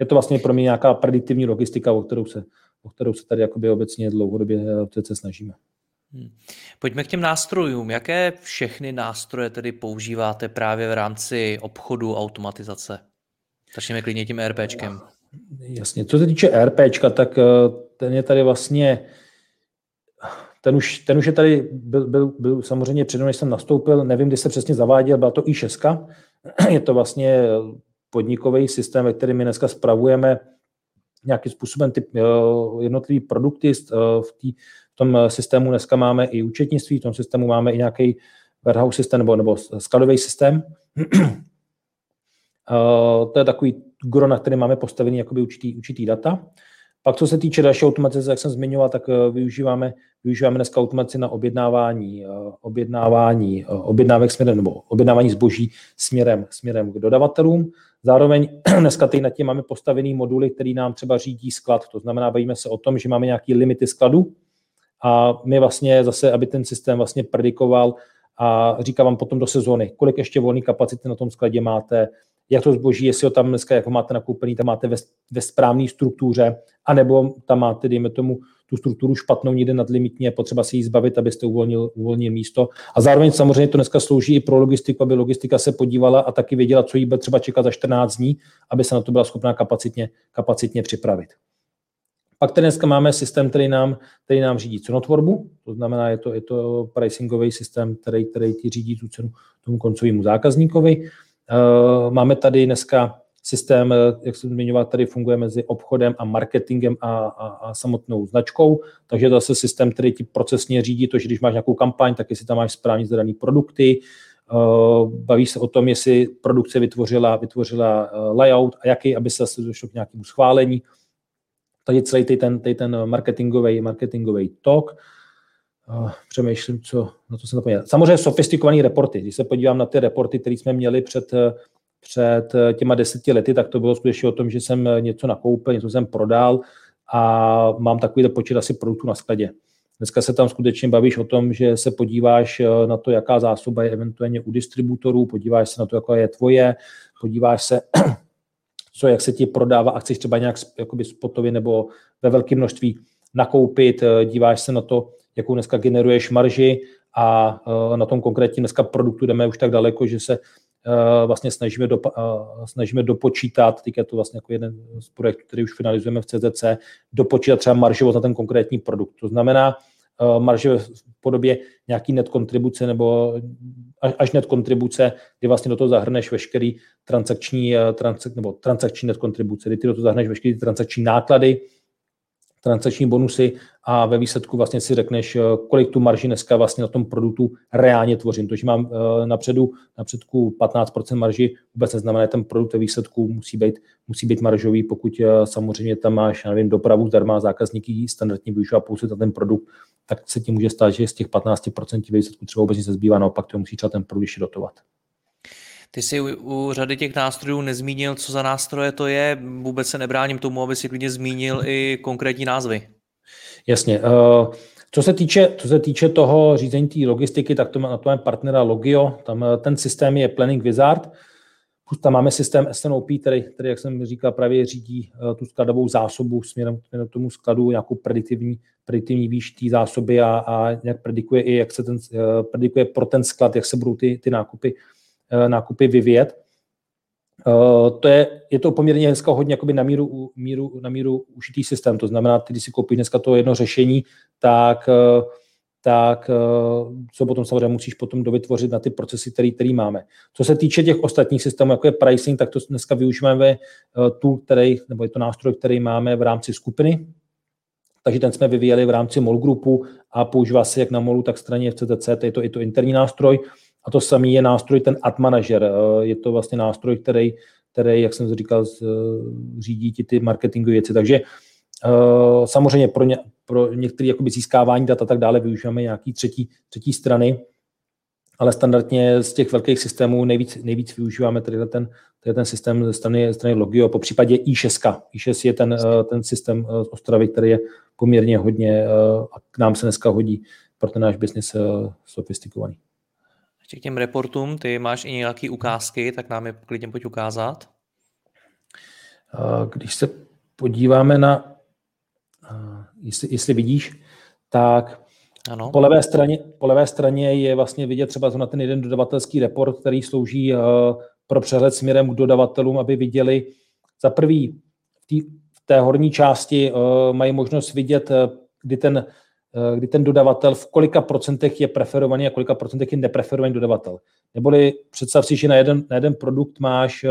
je to vlastně pro mě nějaká prediktivní logistika, o kterou se, o kterou se tady jakoby obecně dlouhodobě se snažíme. Hmm. Pojďme k těm nástrojům. Jaké všechny nástroje tedy používáte právě v rámci obchodu automatizace? Začněme klidně tím ERPčkem. Jasně, co se týče ERPčka, tak eh, ten je tady vlastně, ten už, ten už je tady, byl, byl, byl samozřejmě předem, než jsem nastoupil, nevím, kdy se přesně zaváděl, byla to i6. Je to vlastně podnikový systém, ve kterém my dneska spravujeme nějakým způsobem ty eh, jednotlivé produkty. Eh, v, tý, v tom systému dneska máme i účetnictví, v tom systému máme i nějaký warehouse systém nebo, nebo skladový systém. to je takový gro, na který máme postavený jakoby určitý, určitý data. Pak co se týče další automatizace, jak jsem zmiňoval, tak eh, využíváme, využíváme dneska automatizaci na objednávání, eh, objednávání, eh, objednávek směrem, nebo objednávání zboží směrem, směrem k dodavatelům. Zároveň dneska tady nad tím máme postavený moduly, který nám třeba řídí sklad. To znamená, bavíme se o tom, že máme nějaké limity skladu a my vlastně zase, aby ten systém vlastně predikoval a říká vám potom do sezóny, kolik ještě volné kapacity na tom skladě máte, jak to zboží, jestli ho tam dneska jako máte nakoupený, tam máte ve, ve správné struktuře, anebo tam máte, dejme tomu, tu strukturu špatnou někde nadlimitně, potřeba se jí zbavit, abyste uvolnil, uvolnil místo. A zároveň samozřejmě to dneska slouží i pro logistiku, aby logistika se podívala a taky věděla, co jí bude třeba čekat za 14 dní, aby se na to byla schopná kapacitně, kapacitně připravit. Pak tady dneska máme systém, který nám, který nám řídí cenotvorbu, to znamená, je to, je to pricingový systém, který, který ti řídí tu cenu tomu koncovému zákazníkovi. Eh, máme tady dneska systém, eh, jak jsem zmiňoval, tady funguje mezi obchodem a marketingem a, a, a samotnou značkou, takže to zase systém, který ti procesně řídí to, že když máš nějakou kampaň, tak jestli tam máš správně zadaný produkty, uh, baví se o tom, jestli produkce vytvořila, vytvořila layout a jaký, aby se zase došlo k nějakému schválení. Tady celý ten, ten marketingový, marketingový tok přemýšlím, co, na to jsem zapomněl. Samozřejmě sofistikované reporty. Když se podívám na ty reporty, které jsme měli před, před těma deseti lety, tak to bylo skutečně o tom, že jsem něco nakoupil, něco jsem prodal a mám takový počet asi produktů na skladě. Dneska se tam skutečně bavíš o tom, že se podíváš na to, jaká zásoba je eventuálně u distributorů, podíváš se na to, jaká je tvoje, podíváš se, co, jak se ti prodává a chceš třeba nějak jakoby spotově nebo ve velkém množství nakoupit, díváš se na to, jakou dneska generuješ marži a uh, na tom konkrétním dneska produktu jdeme už tak daleko, že se uh, vlastně snažíme, do, uh, snažíme dopočítat, teď je to vlastně jako jeden z projektů, který už finalizujeme v CZC, dopočítat třeba marživost na ten konkrétní produkt. To znamená, marže v podobě nějaký net kontribuce nebo až net kontribuce, kdy vlastně do toho zahrneš veškerý transakční, transak, nebo transakční net kontribuce, kdy ty do toho zahrneš veškerý transakční náklady, transakční bonusy a ve výsledku vlastně si řekneš, eh, kolik tu marži dneska vlastně na tom produktu reálně tvořím. To, že mám eh, napředu, napředku 15% marži, vůbec neznamená, že ten produkt ve výsledku musí být, musí být maržový, pokud eh, samozřejmě tam máš, nevím, dopravu zdarma, zákazníky standardně využívá pouze na ten produkt, tak se ti může stát, že z těch 15% výsledku třeba vůbec nic nezbývá, naopak to musí třeba ten produkt ještě dotovat. Ty jsi u, u řady těch nástrojů nezmínil, co za nástroje to je. Vůbec se nebráním tomu, aby si klidně zmínil i konkrétní názvy. Jasně. Uh, co se týče, co se týče toho řízení té logistiky, tak to má, na to máme partnera Logio. Tam uh, ten systém je Planning Wizard. Tam máme systém SNOP, který, který, jak jsem říkal, právě řídí uh, tu skladovou zásobu směrem k tomu skladu, nějakou prediktivní, prediktivní výš té zásoby a, a nějak predikuje i, jak se ten, uh, predikuje pro ten sklad, jak se budou ty, ty nákupy Eh, nákupy vyvíjet. Eh, to je, je to poměrně dneska hodně jakoby na míru, míru, na míru ušitý systém. To znamená, když si koupíš dneska to jedno řešení, tak, eh, tak co potom samozřejmě musíš potom dovytvořit na ty procesy, který, který máme. Co se týče těch ostatních systémů, jako je pricing, tak to dneska využíváme tu, který, nebo je to nástroj, který máme v rámci skupiny, takže ten jsme vyvíjeli v rámci MOL grupu a používá se jak na MOLu, tak straně v CTC, to je to, je to interní nástroj. A to samý je nástroj ten Ad Manager. Eh, je to vlastně nástroj, který, který jak jsem říkal, eh, řídí ti ty marketingové věci. Takže eh, samozřejmě pro, ně, pro některé jakoby získávání dat a tak dále využíváme nějaký třetí, třetí strany, ale standardně z těch velkých systémů nejvíc, nejvíc využíváme tady ten, tady ten systém ze strany, strany Logio, po případě i6. i6 je ten, ten systém z Ostravy, který je poměrně hodně a k nám se dneska hodí pro ten náš biznis sofistikovaný. Ještě k těm reportům, ty máš i nějaké ukázky, tak nám je klidně pojď ukázat. Když se podíváme na, jestli, jestli vidíš, tak ano. Po, levé straně, po levé straně je vlastně vidět třeba na ten jeden dodavatelský report, který slouží pro přehled směrem k dodavatelům, aby viděli za prvý v, té horní části mají možnost vidět, kdy ten kdy ten dodavatel v kolika procentech je preferovaný a kolika procentech je nepreferovaný dodavatel. Neboli představ si, že na jeden, na jeden produkt máš eh,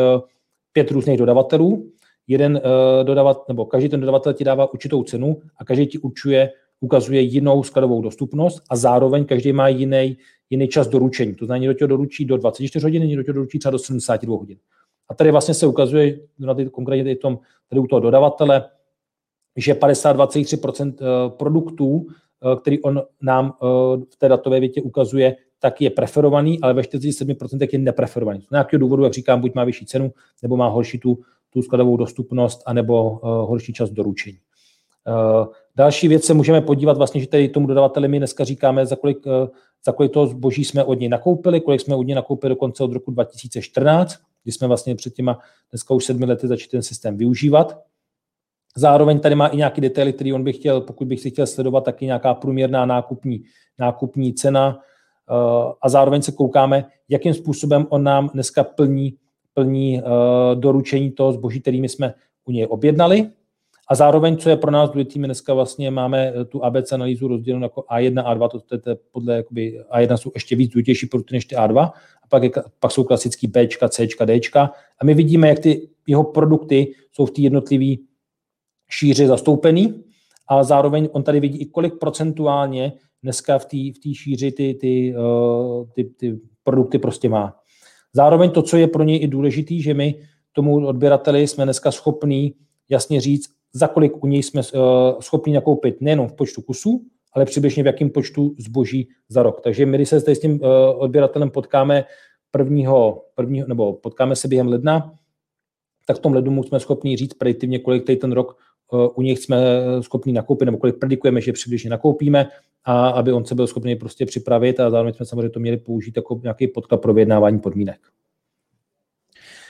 pět různých dodavatelů, jeden uh, dodavat, nebo každý ten dodavatel ti dává určitou cenu a každý ti určuje, ukazuje jinou skladovou dostupnost a zároveň každý má jiný, jiný čas doručení. To znamená, někdo tě doručí do 24 hodin, někdo tě doručí třeba do 72 hodin. A tady vlastně se ukazuje, na ty, konkrétně tady, tom, tady u toho dodavatele, že 52,3% produktů Eh, který on nám eh, v té datové větě ukazuje, tak je preferovaný, ale ve 47% je nepreferovaný. Z nějakého důvodu, jak říkám, buď má vyšší cenu, nebo má horší tu, tu skladovou dostupnost, anebo uh, horší čas doručení. Další věc se můžeme podívat vlastně, že tady tomu dodavateli my dneska říkáme, za kolik, za kolik toho zboží jsme od něj nakoupili, kolik jsme od něj nakoupili dokonce od roku 2014, kdy jsme vlastně před těma dneska už sedmi lety začali ten systém využívat. Zároveň tady má i nějaký detaily, který on by chtěl, pokud bych si chtěl sledovat, taky nějaká průměrná nákupní, nákupní cena uh, a zároveň se koukáme, jakým způsobem on nám dneska plní, plní uh, doručení toho zboží, kterými jsme u něj objednali. A zároveň, co je pro nás důležité, my dneska vlastně máme eh, tu ABC analýzu rozdělenou jako A1 a A2, to, to, to podle jakoby A1 jsou ještě víc důležitější produkty než ty A2, a pak, je, pak jsou klasický B, C, D. A my vidíme, jak ty jeho produkty jsou v té jednotlivé šíři zastoupený, a zároveň on tady vidí i kolik procentuálně dneska v té v šíři ty, ty, uh, ty, ty produkty prostě má. Zároveň to, co je pro něj i důležitý, že my tomu odběrateli jsme dneska schopní jasně říct, za kolik u něj jsme uh, schopni nakoupit nejenom v počtu kusů, ale přibližně v jakém počtu zboží za rok. Takže my, když se s tím uh, odběratelem potkáme prvního, prvního, nebo potkáme se během ledna, tak v tom lednu jsme schopni říct prediktivně, kolik tady ten rok Eh, u nich jsme schopni nakoupit, nebo kolik predikujeme, že přibližně nakoupíme, a aby on se byl schopný prostě připravit a zároveň jsme samozřejmě to měli použít jako nějaký podklad pro vyjednávání podmínek.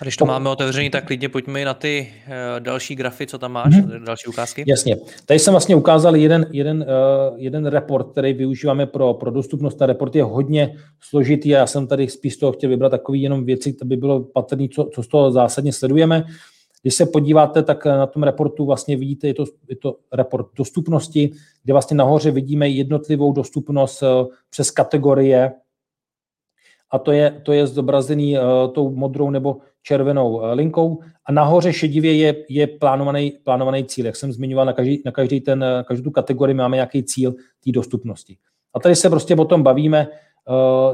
A když to máme otevřený, tak klidně pojďme na ty uh, další grafy, co tam máš, hmm. další ukázky. Jasně. Tady jsem vlastně ukázal jeden, jeden, uh, jeden report, který využíváme pro, pro dostupnost. Ten report je hodně složitý a já jsem tady spíš z toho chtěl vybrat takový jenom věci, aby bylo patrné, co, co z toho zásadně sledujeme. Uh, když se podíváte, tak na tom reportu vlastně vidíte, je to, je to report dostupnosti, kde vlastně nahoře vidíme jednotlivou dostupnost eh, přes kategorie a to je, to je zobrazený uh, tou modrou nebo červenou linkou a nahoře šedivě je, je plánovaný, plánovaný cíl. Jak jsem zmiňoval, na každý, na každý ten, každou tu kategorii máme nějaký cíl té dostupnosti. A tady se prostě o tom bavíme,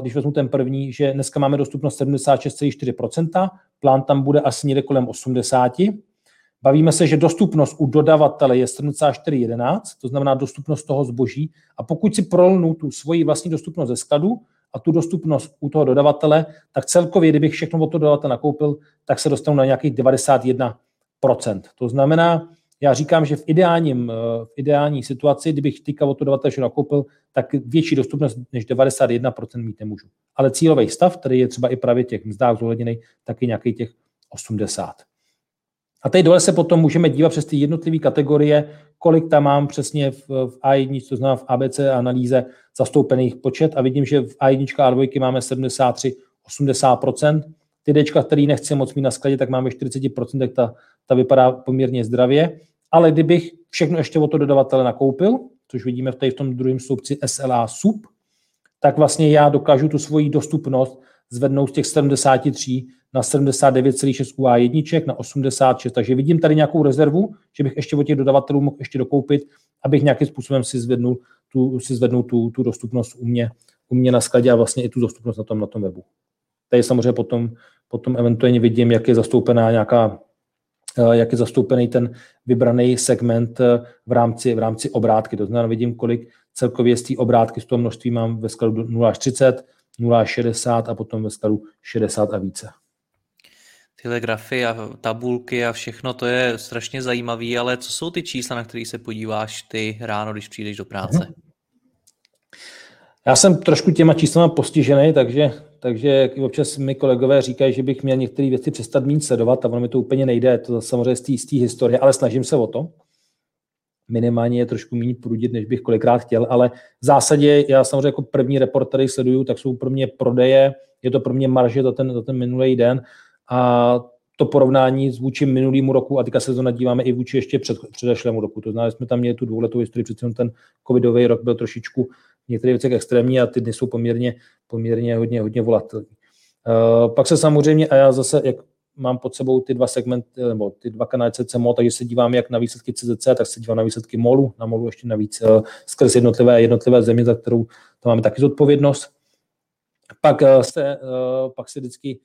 když vezmu ten první, že dneska máme dostupnost 76,4%, plán tam bude asi někde kolem 80. Bavíme se, že dostupnost u dodavatele je 74,11, to znamená dostupnost toho zboží. A pokud si prolnu tu svoji vlastní dostupnost ze skladu a tu dostupnost u toho dodavatele, tak celkově, kdybych všechno od toho dodavatele nakoupil, tak se dostanu na nějakých 91%. To znamená, já říkám, že v, ideálním, eh, v ideální situaci, kdybych teďka od toho dodavatele nakoupil, tak větší dostupnost než 91% mít nemůžu. Ale cílový stav, který je třeba i právě těch mzdách zohledněný, taky nějaký těch 80. A tady dole se potom můžeme dívat přes ty jednotlivé kategorie, kolik tam mám přesně v, v A1, to znamená v ABC analýze zastoupených počet a vidím, že v A1 a A2 máme 73, 80%. Ty D, který nechci moc mít na skladě, tak máme 40%, ta, ta vypadá poměrně zdravě. Ale kdybych všechno ještě od to dodavatele nakoupil, což vidíme v, v tom druhém sloupci SLA SUP, tak vlastně já dokážu tu svoji dostupnost zvednout z těch 73 na 79,6 u A1 na 86. Takže vidím tady nějakou rezervu, že bych ještě od těch dodavatelů mohl ještě dokoupit, abych nějakým způsobem si zvednul tu, si zvednul tu, tu dostupnost u mě, u mě na skladě a vlastně i tu dostupnost na tom, na tom webu. Tady samozřejmě potom, potom eventuálně vidím, jak je zastoupená nějaká jak je zastoupený ten vybraný segment eh, v rámci, v rámci obrátky. To znamená, vidím, kolik celkově z té obrátky z toho množství mám ve skladu 0 až 30, 0 až 60 a potom ve skladu 60 a více. Tyhle grafy a tabulky a všechno, to je strašně zajímavé, ale co jsou ty čísla, na které se podíváš ty ráno, když přijdeš do práce? Já jsem trošku těma číslama postižený, takže, takže občas mi kolegové říkají, že bych měl některé věci přestat mít sledovat a ono mi to úplně nejde, to samozřejmě z té historie, ale snažím se o to. Minimálně je trošku méně prudit, než bych kolikrát chtěl, ale v zásadě já samozřejmě jako první report, který sleduju, tak jsou pro mě prodeje, je to pro mě marže za ten, za ten minulý den a to porovnání s vůči minulýmu roku, a teďka se to nadíváme i vůči ještě před, předešlému roku. To znamená, že jsme tam měli tu dvouletou historii, přece ten covidový rok byl trošičku některé věci extrémní a ty dny jsou poměrně, poměrně hodně, hodně volatilní. Uh, pak se samozřejmě, a já zase, jak mám pod sebou ty dva segmenty, nebo ty dva kanály CCMO, takže se dívám jak na výsledky CZC, tak se dívám na výsledky MOLu, na MOLu ještě navíc uh, skrz jednotlivé, jednotlivé země, za kterou tam máme taky zodpovědnost. Pak uh, se, pak se vždycky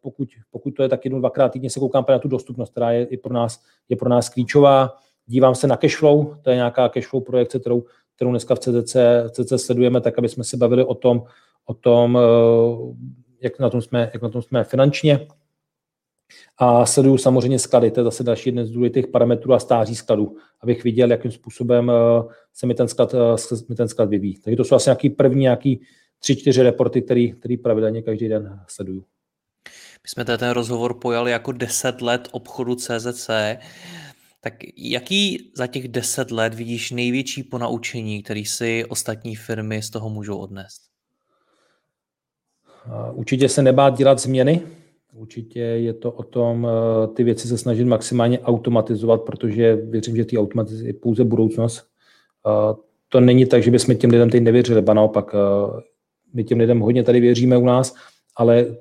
pokud, pokud to je tak jednou, dvakrát týdně se koukám na tu dostupnost, která je i pro nás, je pro nás klíčová. Dívám se na cashflow, to je nějaká cashflow projekce, kterou, kterou dneska v CCC, CCC sledujeme, tak aby jsme se bavili o tom, o tom jak, na tom jsme, jak na tom jsme finančně. A sleduju samozřejmě sklady, to je zase další jeden z důležitých parametrů a stáří skladu, abych viděl, jakým způsobem se mi ten sklad, mi ten sklad vyvíjí. Takže to jsou asi nějaký první, nějaký tři, čtyři reporty, který, který pravidelně každý den sleduju. My jsme ten rozhovor pojali jako 10 let obchodu CZC. Tak jaký za těch 10 let vidíš největší ponaučení, který si ostatní firmy z toho můžou odnést? Určitě se nebát dělat změny. Určitě je to o tom eh, ty věci se snažit maximálně automatizovat, protože věřím, že ty automatizace je pouze budoucnost. To není tak, že bychom těm lidem teď nevěřili, ba naopak, eh, my těm lidem hodně tady věříme u nás, ale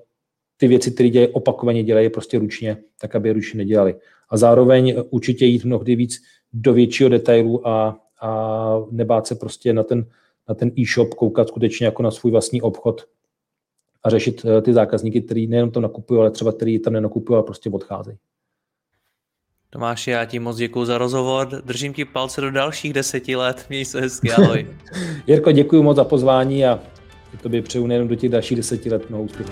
ty věci, které dělají opakovaně, dělají prostě ručně, tak aby je ručně nedělali. A zároveň určitě jít mnohdy víc do většího detailu a, a nebát se prostě na ten, na ten e-shop koukat skutečně jako na svůj vlastní obchod a řešit eh, ty zákazníky, který nejenom tam nakupují, ale třeba který tam nenakupují a prostě odcházejí. Tomáši, já ti moc děkuji za rozhovor, držím ti palce do dalších deseti let, měj se hezky, ahoj. Jirko, děkuji moc za pozvání a to by přeju nejen do těch dalších deseti let mnoho úspěchů.